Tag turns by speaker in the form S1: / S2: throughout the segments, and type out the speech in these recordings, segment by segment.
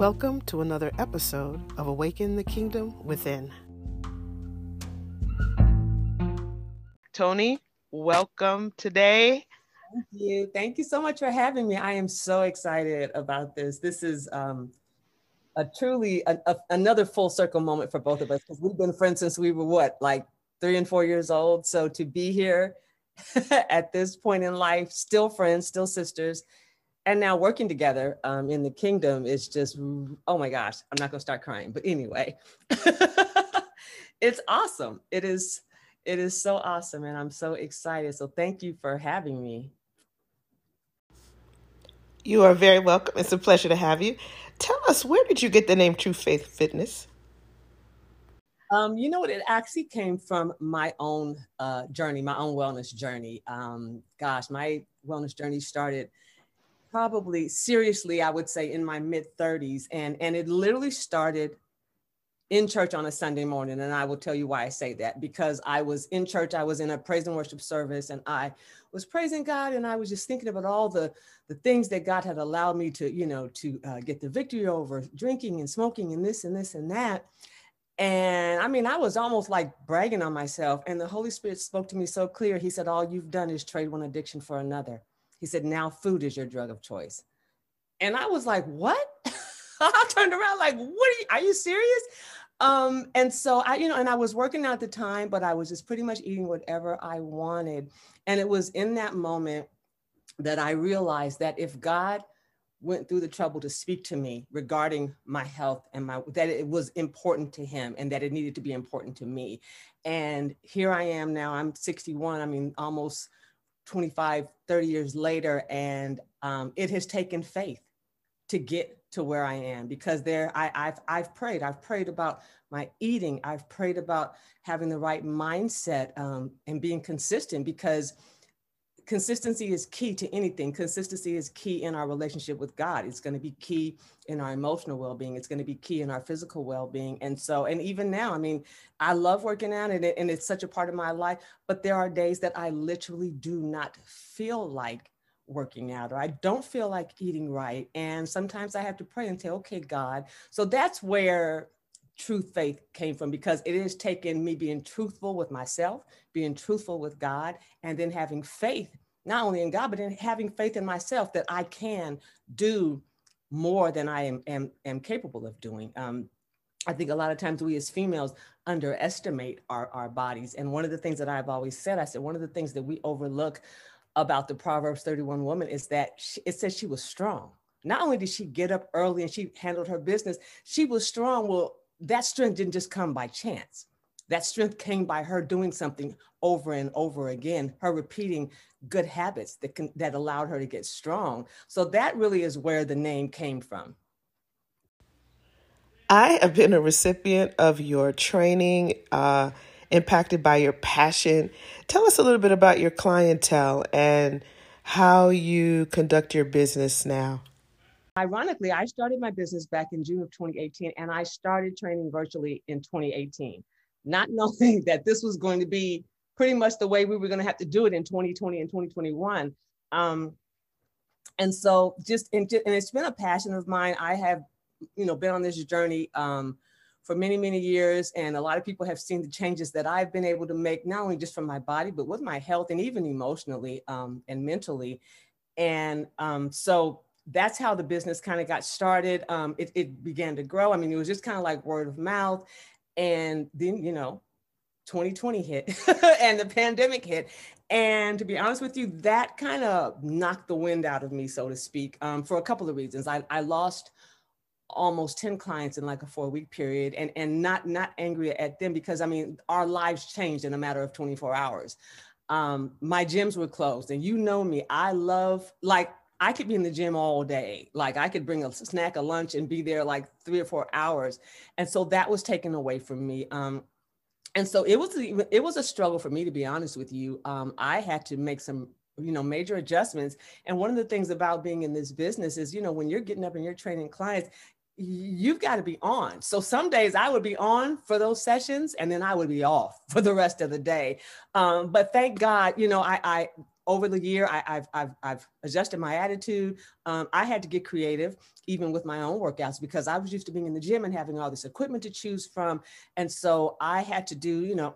S1: Welcome to another episode of Awaken the Kingdom Within. Toni, welcome today.
S2: Thank you. Thank you so much for having me. I am so excited about this. This is um, a truly a, a, another full circle moment for both of us because we've been friends since we were what, like three and four years old. So to be here at this point in life, still friends, still sisters, and now working together um, in the kingdom is just oh my gosh i'm not going to start crying but anyway. It's awesome. It is it is so awesome and i'm so excited. So thank you for having me.
S1: You are very welcome. It's a pleasure to have you. Tell us where did you get the name TruFaithFitness?
S2: Um, you know what? It actually came from my own uh, journey, my own wellness journey. Um, gosh, my wellness journey started probably seriously, I would say in my mid 30s. And, and it literally started in church on a Sunday morning. And I will tell you why I say that because I was in church, I was in a praise and worship service, and I was praising God. And I was just thinking about all the, the things that God had allowed me to, you know, to uh, get the victory over drinking and smoking and this and this and that. And I mean, I was almost like bragging on myself. And the Holy Spirit spoke to me so clear. He said, All you've done is trade one addiction for another. He said, now food is your drug of choice. And I was like, what? I turned around like, what are you, are you serious? Um, and so I, you know, and I was working out at the time, but I was just pretty much eating whatever I wanted. And it was in that moment that I realized that if God went through the trouble to speak to me regarding my health and my that it was important to him and that it needed to be important to me. And here I am now, I'm 61, I mean almost 25, 30 years later, and um, it has taken faith to get to where I am because there I, have I've prayed. I've prayed about my eating. I've prayed about having the right mindset um, and being consistent because consistency is key to anything. Consistency is key in our relationship with God. It's going to be key in our emotional well-being. It's going to be key in our physical well-being. And so, and even now, I mean, I love working out and, it, and it's such a part of my life, but there are days that I literally do not feel like working out or I don't feel like eating right. And sometimes I have to pray and say, okay, God. So that's where true faith came from because it has taken me being truthful with myself, being truthful with God, and then having faith, not only in God, but in having faith in myself that I can do more than I am, am, am capable of doing. Um, I think a lot of times we as females underestimate our, our bodies. And one of the things that I've always said, I said, one of the things that we overlook about the Proverbs 31 woman is that she, it says she was strong. Not only did she get up early and she handled her business, she was strong. Well, that strength didn't just come by chance. That strength came by her doing something over and over again, her repeating good habits that, can, that allowed her to get strong. So that really is where the name came from.
S1: I have been a recipient of your training, uh, impacted by your passion. Tell us a little bit about your clientele and how you conduct your business now.
S2: Ironically, I started my business back in June of 2018, and I started training virtually in 2018, not knowing that this was going to be pretty much the way we were going to have to do it in 2020 and 2021. Um, and so, just and, and it's been a passion of mine. I have, you know, been on this journey um, for many, many years, and a lot of people have seen the changes that I've been able to make, not only just from my body, but with my health and even emotionally um, and mentally. And um, so that's how the business kind of got started. Um, it, it began to grow. I mean, it was just kind of like word of mouth. And then, you know, 2020 hit and the pandemic hit. And to be honest with you, that kind of knocked the wind out of me, so to speak, um, for a couple of reasons. I, I lost almost 10 clients in like a four week period and, and not, not angry at them because I mean, our lives changed in a matter of 24 hours. Um, my gyms were closed and you know me, I love like I could be in the gym all day. Like I could bring a snack, a lunch, and be there like three or four hours. And so that was taken away from me. Um, and so it was it was a struggle for me to be honest with you. Um, I had to make some you know major adjustments. And one of the things about being in this business is you know when you're getting up and you're training clients, you've got to be on. So some days I would be on for those sessions and then I would be off for the rest of the day. Um, but thank God, you know, I, I over the year, I, have I've, I've adjusted my attitude. Um, I had to get creative, even with my own workouts, because I was used to being in the gym and having all this equipment to choose from. And so I had to do, you know,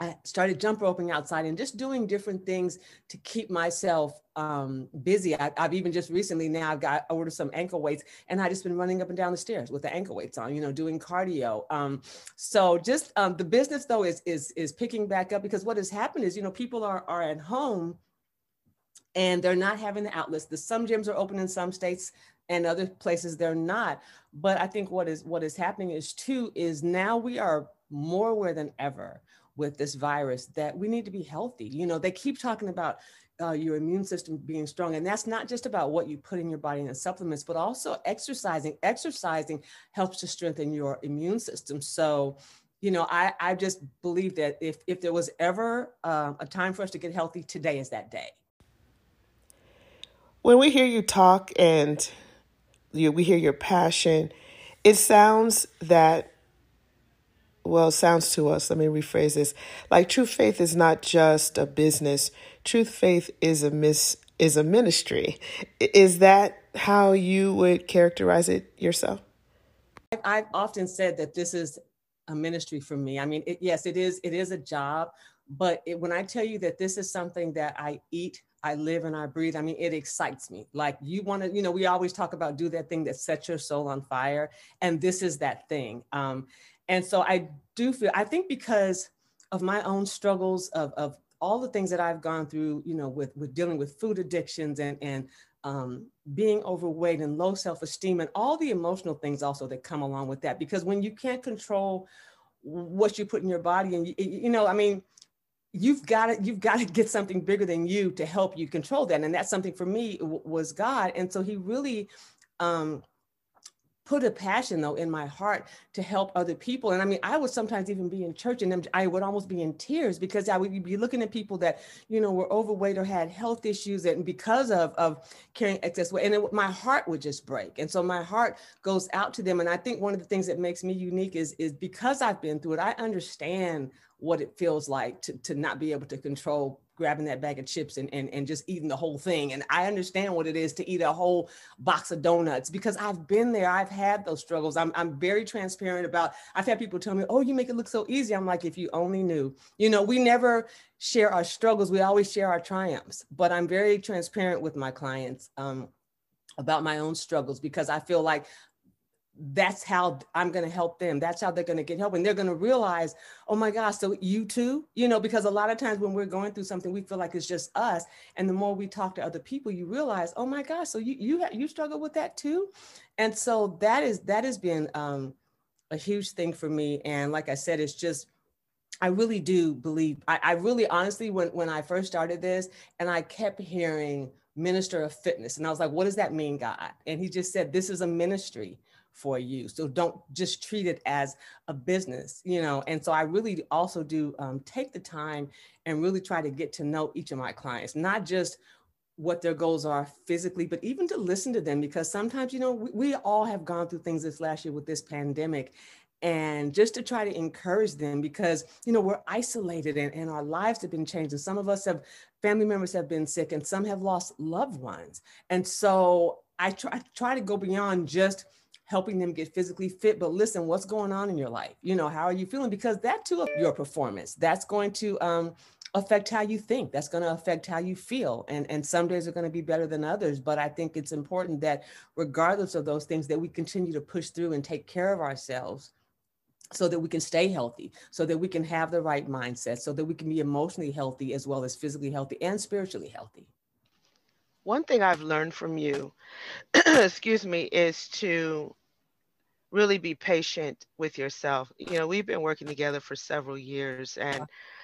S2: I started jump roping outside and just doing different things to keep myself um, busy. I, have even just recently now I've got I ordered some ankle weights and I just been running up and down the stairs with the ankle weights on, you know, doing cardio. Um, so just um, the business though is is is picking back up because what has happened is you know people are are at home and they're not having the outlets. The some gyms are open in some states and other places they're not. But I think what is what is happening is too is now we are more aware than ever with this virus that we need to be healthy. You know, they keep talking about uh, your immune system being strong. And that's not just about what you put in your body and the supplements, but also exercising. Exercising helps to strengthen your immune system. So, you know, I, I just believe that if, if there was ever uh, a time for us to get healthy, today is that day.
S1: When we hear you talk and you, we hear your passion, it sounds that well, sounds to us, let me rephrase this. Like true faith is not just a business. Truth faith is a miss is a ministry. Is that how you would characterize it yourself?
S2: I've often said that this is a ministry for me. I mean, it, yes, it is. It is a job, but it, when I tell you that this is something that I eat, I live, and I breathe, I mean, it excites me. Like you want to, you know, we always talk about do that thing that sets your soul on fire, and this is that thing. Um, and so I do feel, I think because of my own struggles of, of all the things that I've gone through, you know, with, with dealing with food addictions and, and um, being overweight and low self-esteem and all the emotional things also that come along with that. Because when you can't control what you put in your body and, you, you know, I mean, you've got to you've got to get something bigger than you to help you control that and that's something for me was god and so he really um put a passion though in my heart to help other people. And i mean i would sometimes even be in church and i would almost be in tears because i would be looking at people that you know were overweight or had health issues and because of of carrying excess weight. And it, my heart would just break. And so my heart goes out to them. And i think one of the things that makes me unique is is because i've been through it i understand what it feels like to, to not be able to control grabbing that bag of chips and, and, and just eating the whole thing. And I understand what it is to eat a whole box of donuts because I've been there. I've had those struggles. I'm, I'm very transparent about, I've had people tell me, oh, you make it look so easy. I'm like, if you only knew, you know, we never share our struggles. We always share our triumphs, but I'm very transparent with my clients. Um, about my own struggles because I feel like that's how I'm going to help them. That's how they're going to get help. And they're going to realize, oh my gosh, so you too, you know, because a lot of times when we're going through something, we feel like it's just us. And the more we talk to other people, you realize, oh my gosh, so you, you, you struggle with that too. And so that is, that has been um, a huge thing for me. And like I said, it's just, I really do believe, I, I really honestly, when, when I first started this and I kept hearing minister of fitness, and I was like, what does that mean, God? And he just said, this is a ministry for you. So don't just treat it as a business, you know. And so I really also do um, take the time and really try to get to know each of my clients, not just what their goals are physically, but even to listen to them because sometimes, you know, we, we all have gone through things this last year with this pandemic and just to try to encourage them because you know we're isolated and, and our lives have been changed and some of us have family members have been sick and some have lost loved ones and so i try, try to go beyond just helping them get physically fit. But listen, what's going on in your life? You know, how are you feeling? Because that too, your performance, that's going to um, affect how you think. That's going to affect how you feel. And, and some days are going to be better than others. But I think it's important that regardless of those things, that we continue to push through and take care of ourselves so that we can stay healthy, so that we can have the right mindset, so that we can be emotionally healthy as well as physically healthy and spiritually healthy.
S1: One thing I've learned from you, excuse me, is to really be patient with yourself. You know, we've been working together for several years, and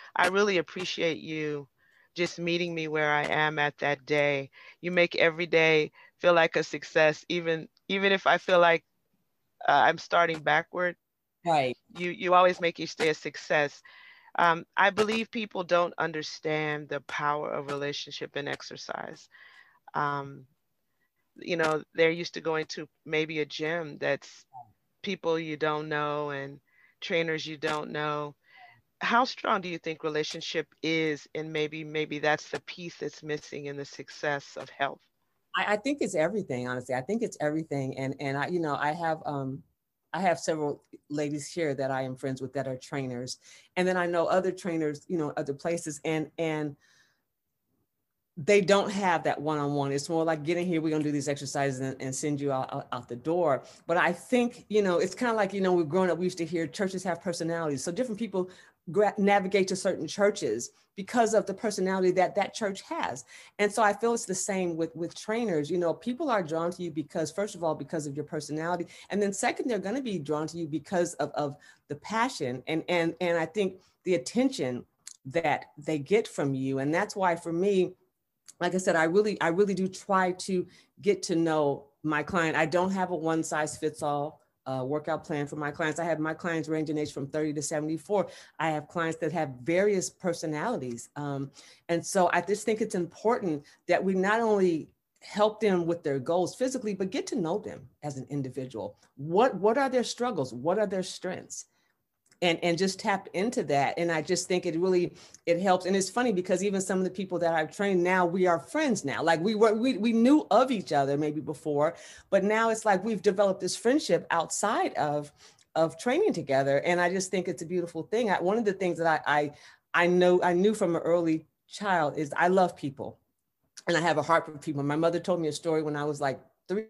S1: I really appreciate you just meeting me where I am at that day. You make every day feel like a success, even even if I feel like uh, I'm starting backward.
S2: Right.
S1: You you always make each day a success. Um, I believe people don't understand the power of relationship and exercise. Um, you know, they're used to going to maybe a gym that's people you don't know and trainers you don't know. how strong do you think relationship is? And maybe maybe that's the piece that's missing in the success of health.
S2: I, I, think it's everything honestly. I think it's everything. And and i you know i have um i have several ladies here that i am friends with that are trainers. And then i know other trainers you know other places. And and they don't have that one-on-one. It's more like getting here we're going to do these exercises and, and send you out, out, out, the door. But i think you know it's kind of like you know we've grown up we used to hear churches have personalities. So different people navigate to certain churches because of the personality that that church has. And so i feel it's the same with with trainers. You know people are drawn to you because first of all because of your personality and then second they're going to be drawn to you because of, of the passion and and and i think the attention that they get from you. And that's why for me like i said i really i really do try to get to know my client i don't have a one size fits all uh, workout plan for my clients. I have my clients range in age from 30 to 74. I have clients that have various personalities. Um, and so I just think it's important that we not only help them with their goals physically, but get to know them as an individual. What, what are their struggles? What are their strengths? And and just tap into that. And i just think it really it helps. And it's funny because even some of the people that i've trained now we are friends now. Like we were we, we knew of each other maybe before but now it's like we've developed this friendship outside of of training together. And i just think it's a beautiful thing. I, one of the things that I, I i know i knew from an early child is i love people. And i have a heart for people. My mother told me a story when i was like three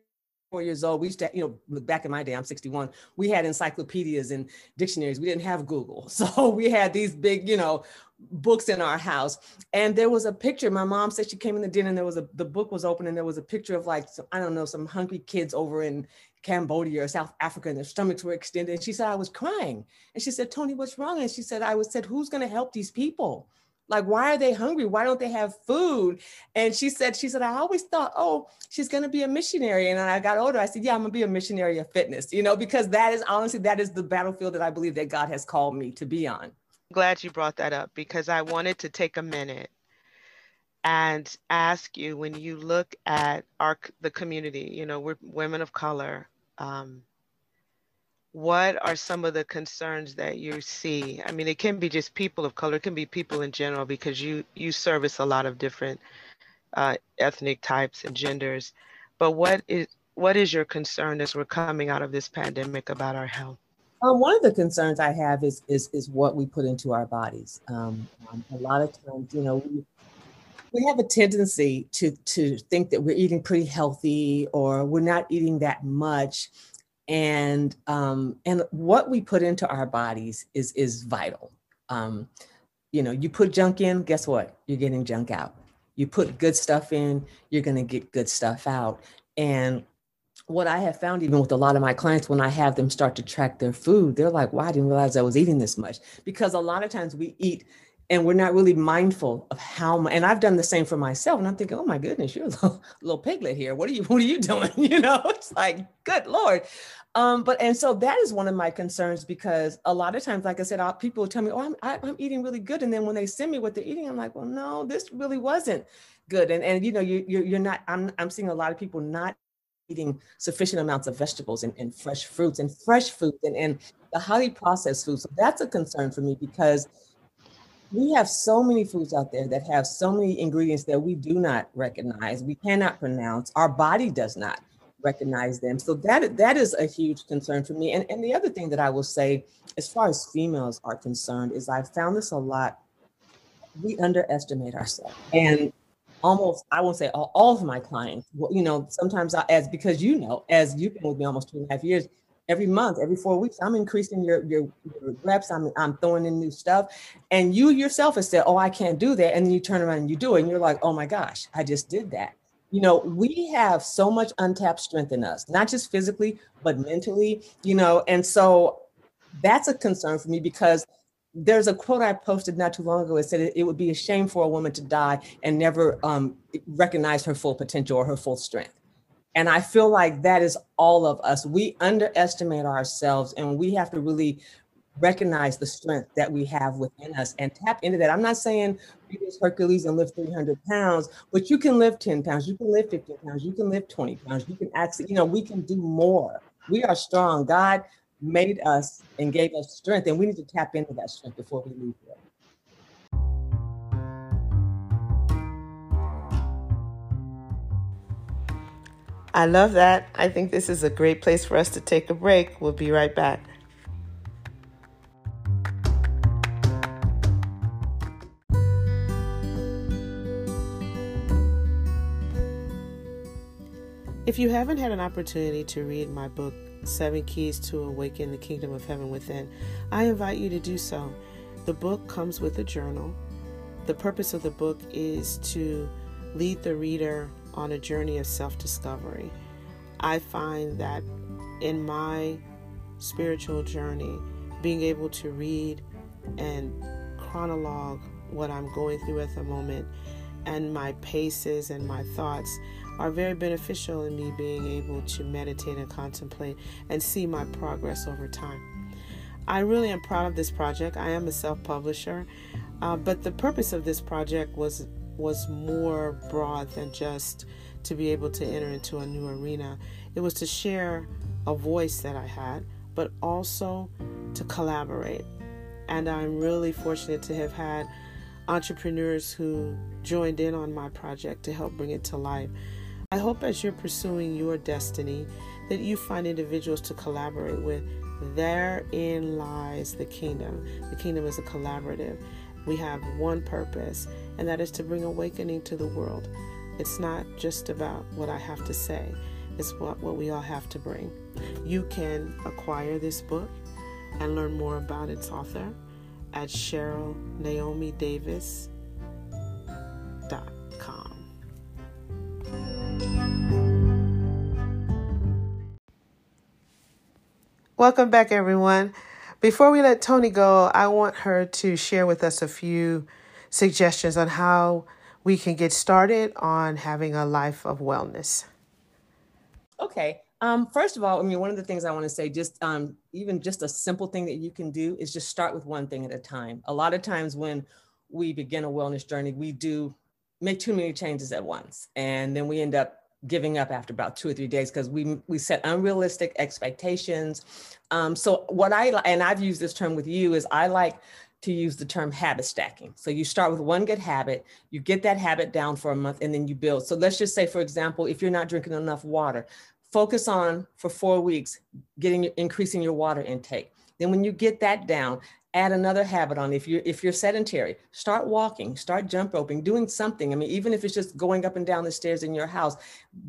S2: four years old, we used to, you know, look back in my day, I'm 61, we had encyclopedias and dictionaries. We didn't have Google. So we had these big, you know, books in our house. And there was a picture. My mom said she came in the dinner and there was a, the book was open and there was a picture of like, some, I don't know, some hungry kids over in Cambodia or South Africa and their stomachs were extended. And she said, I was crying. And she said, Toni, what's wrong? And she said, I was said, who's going to help these people? Like, why are they hungry? Why don't they have food? And she said, she said, I always thought, oh, she's going to be a missionary. And I got older, I said, yeah, I'm going to be a missionary of fitness, you know, because that is honestly, that is the battlefield that I believe that God has called me to be on.
S1: Glad you brought that up because I wanted to take a minute and ask you when you look at our the community, you know, we're women of color, um, what are some of the concerns that you see? I mean, it can be just people of color, it can be people in general because you you service a lot of different uh, ethnic types and genders. But what is what is your concern as we're coming out of this pandemic about our health?
S2: Um, one of the concerns I have is is is what we put into our bodies. Um, um, a lot of times, you know, we we have a tendency to to think that we're eating pretty healthy or we're not eating that much and um, and what we put into our bodies is is vital. Um, you know, you put junk in, guess what? You're getting junk out. You put good stuff in, you're going to get good stuff out. And what I have found, even with a lot of my clients, when I have them start to track their food, they're like, "Wow, I didn't realize I was eating this much." Because a lot of times we eat and we're not really mindful of how much and i've done the same for myself and i'm thinking oh my goodness you're a little, little piglet here what are you what are you doing you know it's like good lord um, but and so that is one of my concerns because a lot of times, like I said, I'll, people tell me, "Oh, I'm I, am i am eating really good," and then when they send me what they're eating, I'm like, "Well, no, this really wasn't good." And and you know, you you're, you're not. I'm I'm seeing a lot of people not eating sufficient amounts of vegetables and, and fresh fruits and fresh food and, and the highly processed foods. So that's a concern for me because we have so many foods out there that have so many ingredients that we do not recognize, we cannot pronounce, our body does not recognize them. So that that is a huge concern for me. And, and the other thing that I will say, as far as females are concerned, is I've found this a lot. We underestimate ourselves. And almost, I won't say all, all of my clients, well, you know, sometimes I, as because you know, as you've been with me almost two and a half years, every month, every four weeks, I'm increasing your, your, your reps. I'm, I'm throwing in new stuff. And you yourself have said, oh, I can't do that. And then you turn around and you do it. And you're like, oh my gosh, I just did that you know, we have so much untapped strength in us, not just physically, but mentally, you know, and so that's a concern for me because there's a quote I posted not too long ago. It said it, would be a shame for a woman to die and never um, recognize her full potential or her full strength. And I feel like that is all of us. We underestimate ourselves and we have to really recognize the strength that we have within us and tap into that. I'm not saying be this Hercules and lift 300 pounds, but you can lift 10 pounds, you can lift 15 pounds, you can lift 20 pounds, you can actually, you know, we can do more. We are strong. God made us and gave us strength, and we need to tap into that strength before we leave here.
S1: I love that. I think this is a great place for us to take a break. We'll be right back. If you haven't had an opportunity to read my book, Seven Keys to Awaken the Kingdom of Heaven Within, I invite you to do so. The book comes with a journal. The purpose of the book is to lead the reader on a journey of self discovery. I find that in my spiritual journey, being able to read and chronologue what I'm going through at the moment and my paces and my thoughts are very beneficial in me being able to meditate and contemplate and see my progress over time. I really am proud of this project. I am a self-publisher, uh, but the purpose of this project was was more broad than just to be able to enter into a new arena. It was to share a voice that I had, but also to collaborate. And I'm really fortunate to have had entrepreneurs who joined in on my project to help bring it to life. I hope as you're pursuing your destiny that you find individuals to collaborate with. Therein lies the kingdom. The kingdom is a collaborative. We have one purpose, and that is to bring awakening to the world. It's not just about what I have to say, it's what, what we all have to bring. You can acquire this book and learn more about its author at Cheryl Naomi Davis Welcome back, everyone. Before we let Toni go, I want her to share with us a few suggestions on how we can get started on having a life of wellness.
S2: Okay. Um, first of all, I mean, one of the things I want to say, just um, even just a simple thing that you can do is just start with one thing at a time. A lot of times when we begin a wellness journey, we do make too many changes at once, and then we end up giving up after about two or three days because we we set unrealistic expectations. Um, so what I and I've used this term with you is I like to use the term habit stacking. So you start with one good habit, you get that habit down for a month, and then you build. So let's just say, for example, if you're not drinking enough water, focus on for four weeks getting increasing your water intake. Then when you get that down, add another habit on. If you're if you're sedentary start walking start jump roping doing something. I mean even if it's just going up and down the stairs in your house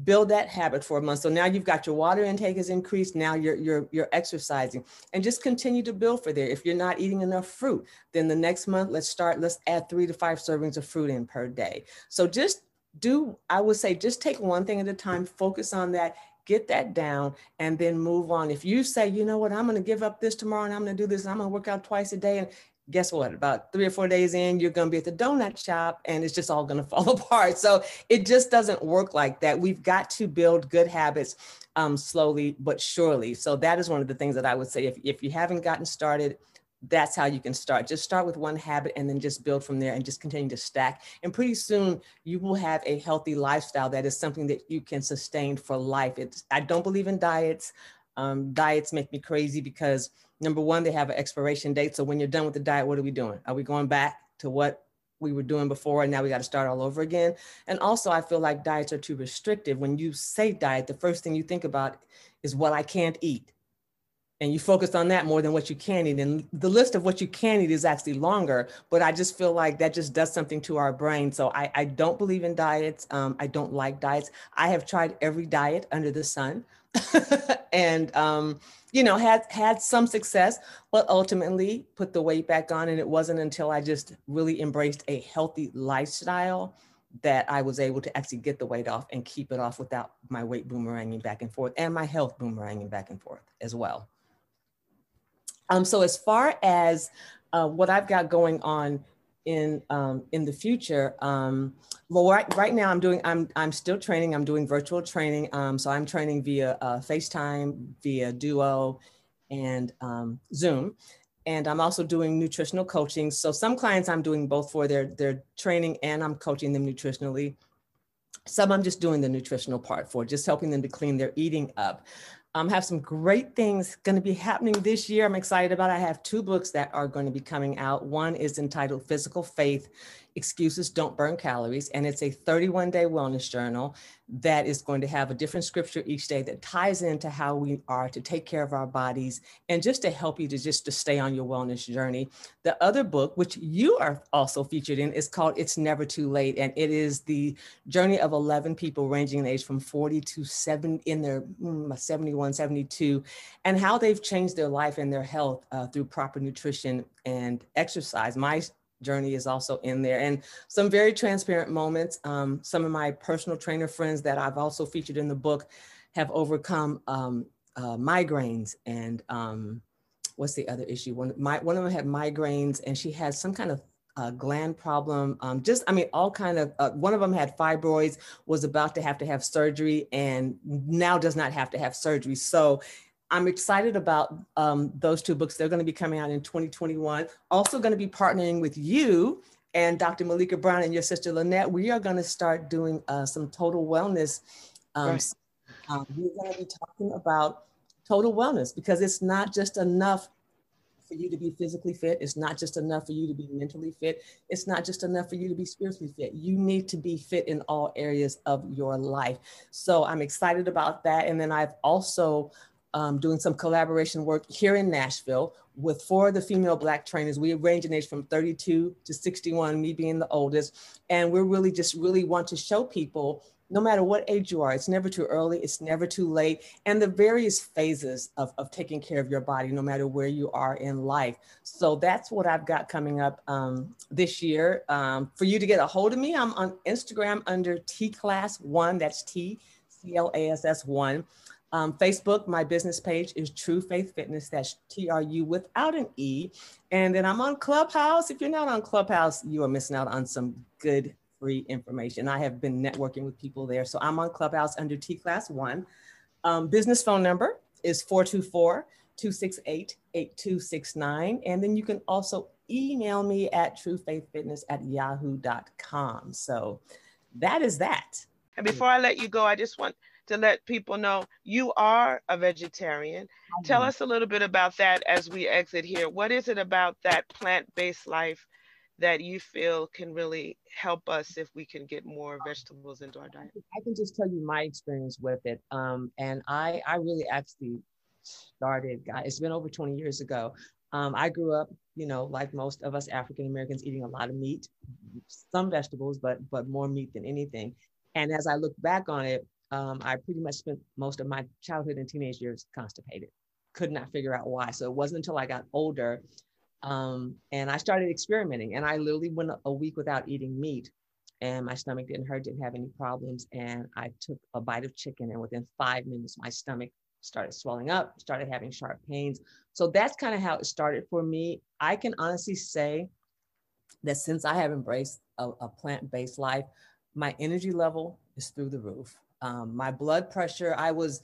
S2: build that habit for a month. So now you've got your water intake has increased. Now you're you're you're exercising. And just continue to build for there. If you're not eating enough fruit then the next month let's start let's add three to five servings of fruit in per day. So just do i would say just take one thing at a time. Focus on that get that down and then move on. If you say, you know what, I'm going to give up this tomorrow and I'm going to do this, I'm going to work out twice a day. And guess what? About three or four days in, you're going to be at the donut shop and it's just all going to fall apart. So it just doesn't work like that. We've got to build good habits um, slowly but surely. So that is one of the things that I would say if, if you haven't gotten started, that's how you can start. Just start with one habit and then just build from there and just continue to stack. And pretty soon you will have a healthy lifestyle that is something that you can sustain for life. It's, I don't believe in diets. Um, diets make me crazy because number one, they have an expiration date. So when you're done with the diet, what are we doing? Are we going back to what we were doing before and now we got to start all over again? And also, I feel like diets are too restrictive. When you say diet, the first thing you think about is what I can't eat and you focus on that more than what you can eat. And the list of what you can eat is actually longer, but I just feel like that just does something to our brain. So I, I don't believe in diets. Um, I don't like diets. I have tried every diet under the sun and, um, you know, had, had some success, but ultimately put the weight back on. And it wasn't until I just really embraced a healthy lifestyle that I was able to actually get the weight off and keep it off without my weight boomeranging back and forth and my health boomeranging back and forth as well. Um, so as far as uh, what I've got going on in um, in the future, um, well, right, right now I'm doing I'm I'm still training. I'm doing virtual training. Um, so I'm training via uh, FaceTime, via Duo, and um, Zoom. And I'm also doing nutritional coaching. So some clients I'm doing both for their their training and I'm coaching them nutritionally. Some I'm just doing the nutritional part for, just helping them to clean their eating up. Um, have some great things going to be happening this year. I'm excited about. I have two books that are going to be coming out. One is entitled Physical Faith Excuses Don't Burn Calories, and it's a 31 day wellness journal that is going to have a different scripture each day that ties into how we are to take care of our bodies and just to help you to just to stay on your wellness journey. The other book, which you are also featured in, is called It's Never Too Late, and it is the journey of 11 people ranging in age from 40 to 7 in their mm, 71, 72, and how they've changed their life and their health uh, through proper nutrition and exercise. My journey is also in there. And some very transparent moments um, some of my personal trainer friends that i've also featured in the book have overcome um, uh, migraines and um, what's the other issue? One, my, one of them had migraines and she had some kind of uh, gland problem um, just i mean all kind of uh, one of them had fibroids was about to have to have surgery and now does not have to have surgery. So I'm excited about um, those two books. They're going to be coming out in 2021. Also, going to be partnering with you and Dr. Malika Brown and your sister Lynette. We are going to start doing uh, some total wellness. Um, right. um, we're going to be talking about total wellness because it's not just enough for you to be physically fit. It's not just enough for you to be mentally fit. It's not just enough for you to be spiritually fit. You need to be fit in all areas of your life. So I'm excited about that. And then I've also um, doing some collaboration work here in Nashville with four of the female Black trainers. We range in age from 32 to 61, me being the oldest. And we're really just really want to show people no matter what age you are, it's never too early, it's never too late, and the various phases of, of taking care of your body, no matter where you are in life. So that's what I've got coming up um, this year. Um, for you to get a hold of me, I'm on Instagram under T Class One, that's T C L A S S One. Um, Facebook, my business page is TruFaithFitness. That's T R U without an E. And then I'm on Clubhouse. If you're not on Clubhouse, you are missing out on some good free information. I have been networking with people there. So I'm on Clubhouse under T Class One. Um, business phone number is 424 268 8269. And then you can also email me at trufaithfitness at yahoo.com. So that is that.
S1: And before I let you go, I just want to let people know you are a vegetarian. Mm-hmm. Tell us a little bit about that as we exit here. What is it about that plant based life that you feel can really help us if we can get more vegetables into our diet?
S2: I can just tell you my experience with it. Um, and I, I really actually started, it's been over 20 years ago. Um, I grew up, you know, like most of us African Americans, eating a lot of meat, some vegetables, but but more meat than anything. And as I look back on it, um, I pretty much spent most of my childhood and teenage years constipated. Could not figure out why. So it wasn't until I got older um, and I started experimenting. And I literally went a week without eating meat, and my stomach didn't hurt, didn't have any problems. And I took a bite of chicken, and within five minutes, my stomach started swelling up, started having sharp pains. So that's kind of how it started for me. I can honestly say that since I have embraced a, a plant based life, my energy level is through the roof. Um, my blood pressure, I was,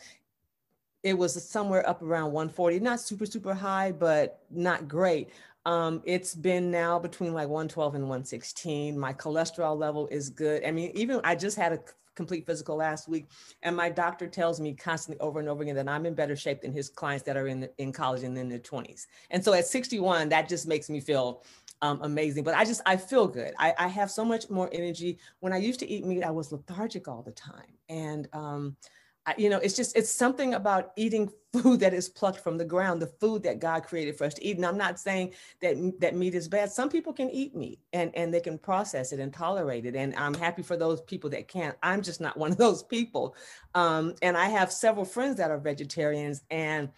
S2: it was somewhere up around 140, not super, super high, but not great. Um, it's been now between like 112 and 116. My cholesterol level is good. I mean, even I just had a complete physical last week, and my doctor tells me constantly over and over again that I'm in better shape than his clients that are in in college and in their 20s. And so at 61, that just makes me feel um, amazing. But I just, I feel good. I, I, have so much more energy. When I used to eat meat, I was lethargic all the time. And, um, you know, it's just, it's something about eating food that is plucked from the ground, the food that God created for us to eat. And I'm not saying that, that meat is bad. Some people can eat meat and, and they can process it and tolerate it. And I'm happy for those people that can't. I'm just not one of those people. Um, and I have several friends that are vegetarians and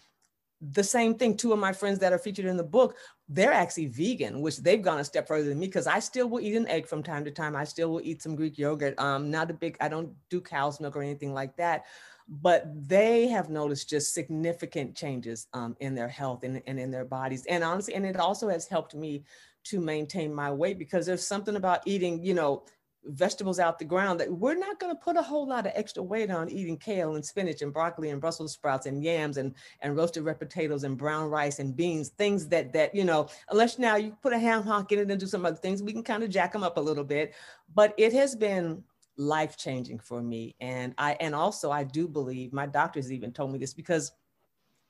S2: the same thing two of my friends that are featured in the book they're actually vegan which they've gone a step further than me because i still will eat an egg from time to time i still will eat some greek yogurt um not a big i don't do cow's milk or anything like that but they have noticed just significant changes um, in their health and, and in their bodies and honestly and it also has helped me to maintain my weight because there's something about eating you know vegetables out the ground that we're not going to put a whole lot of extra weight on eating kale and spinach and broccoli and Brussels sprouts and yams and, and roasted red potatoes and brown rice and beans, things that, that, you know, unless now you put a ham hock in it and do some other things, we can kind of jack them up a little bit. But it has been life changing for me. And I and also I do believe my doctors even told me this because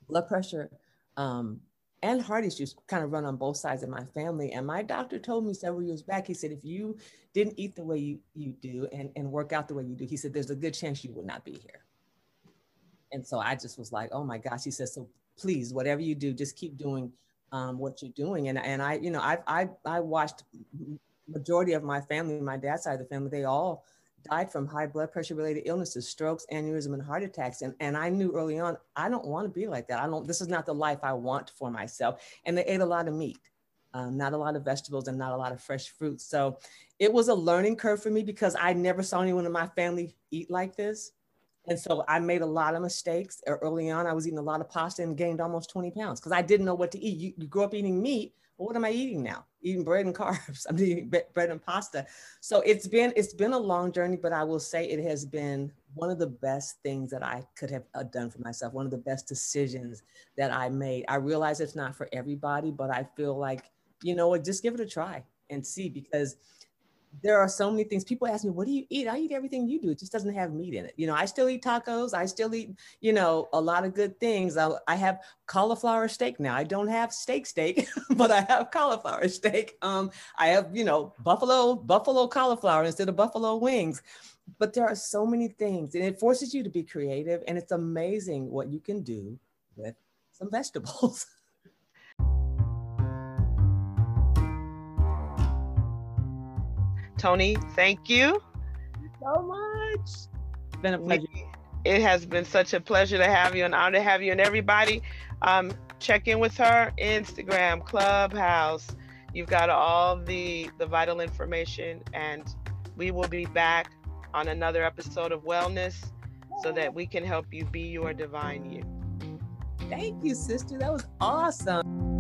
S2: blood pressure um, and heart issues kind of run on both sides of my family. And my doctor told me several years back, he said, if you didn't eat the way you, you do and, and work out the way you do, he said, there's a good chance you would not be here. And so I just was like, oh my gosh. He said, so please, whatever you do, just keep doing um, what you're doing. And, and I, you know, I, I, I watched majority of my family, my dad's side of the family, they all died from high blood pressure related illnesses, strokes, aneurysm, and heart attacks. And, and I knew early on, I don't want to be like that. I don't, this is not the life I want for myself. And they ate a lot of meat, um, not a lot of vegetables and not a lot of fresh fruits. So it was a learning curve for me because I never saw anyone in my family eat like this. And so I made a lot of mistakes early on. I was eating a lot of pasta and gained almost 20 pounds because I didn't know what to eat. You, you up eating meat well, what am I eating now? Eating bread and carbs. I'm eating bread and pasta. So it's been it's been a long journey, but I will say it has been one of the best things that I could have uh, done for myself. One of the best decisions that I made. I realize it's not for everybody, but I feel like you know what, just give it a try and see because there are so many things. People ask me, what do you eat? I eat everything you do. It just doesn't have meat in it. You know, I still eat tacos. I still eat, you know, a lot of good things. I, I have cauliflower steak now. I don't have steak steak, but I have cauliflower steak. Um, I have, you know, buffalo, buffalo cauliflower instead of buffalo wings. But there are so many things and it forces you to be creative. And it's amazing what you can do with some vegetables.
S1: Toni, thank you.
S2: so much. It's been a pleasure.
S1: It has been such a pleasure to have you, an honor to have you, and everybody. Um, check in with her Instagram, Clubhouse. You've got all the the vital information, and we will be back on another episode of Wellness, so that we can help you be your divine you.
S2: Thank you, sister. That was awesome.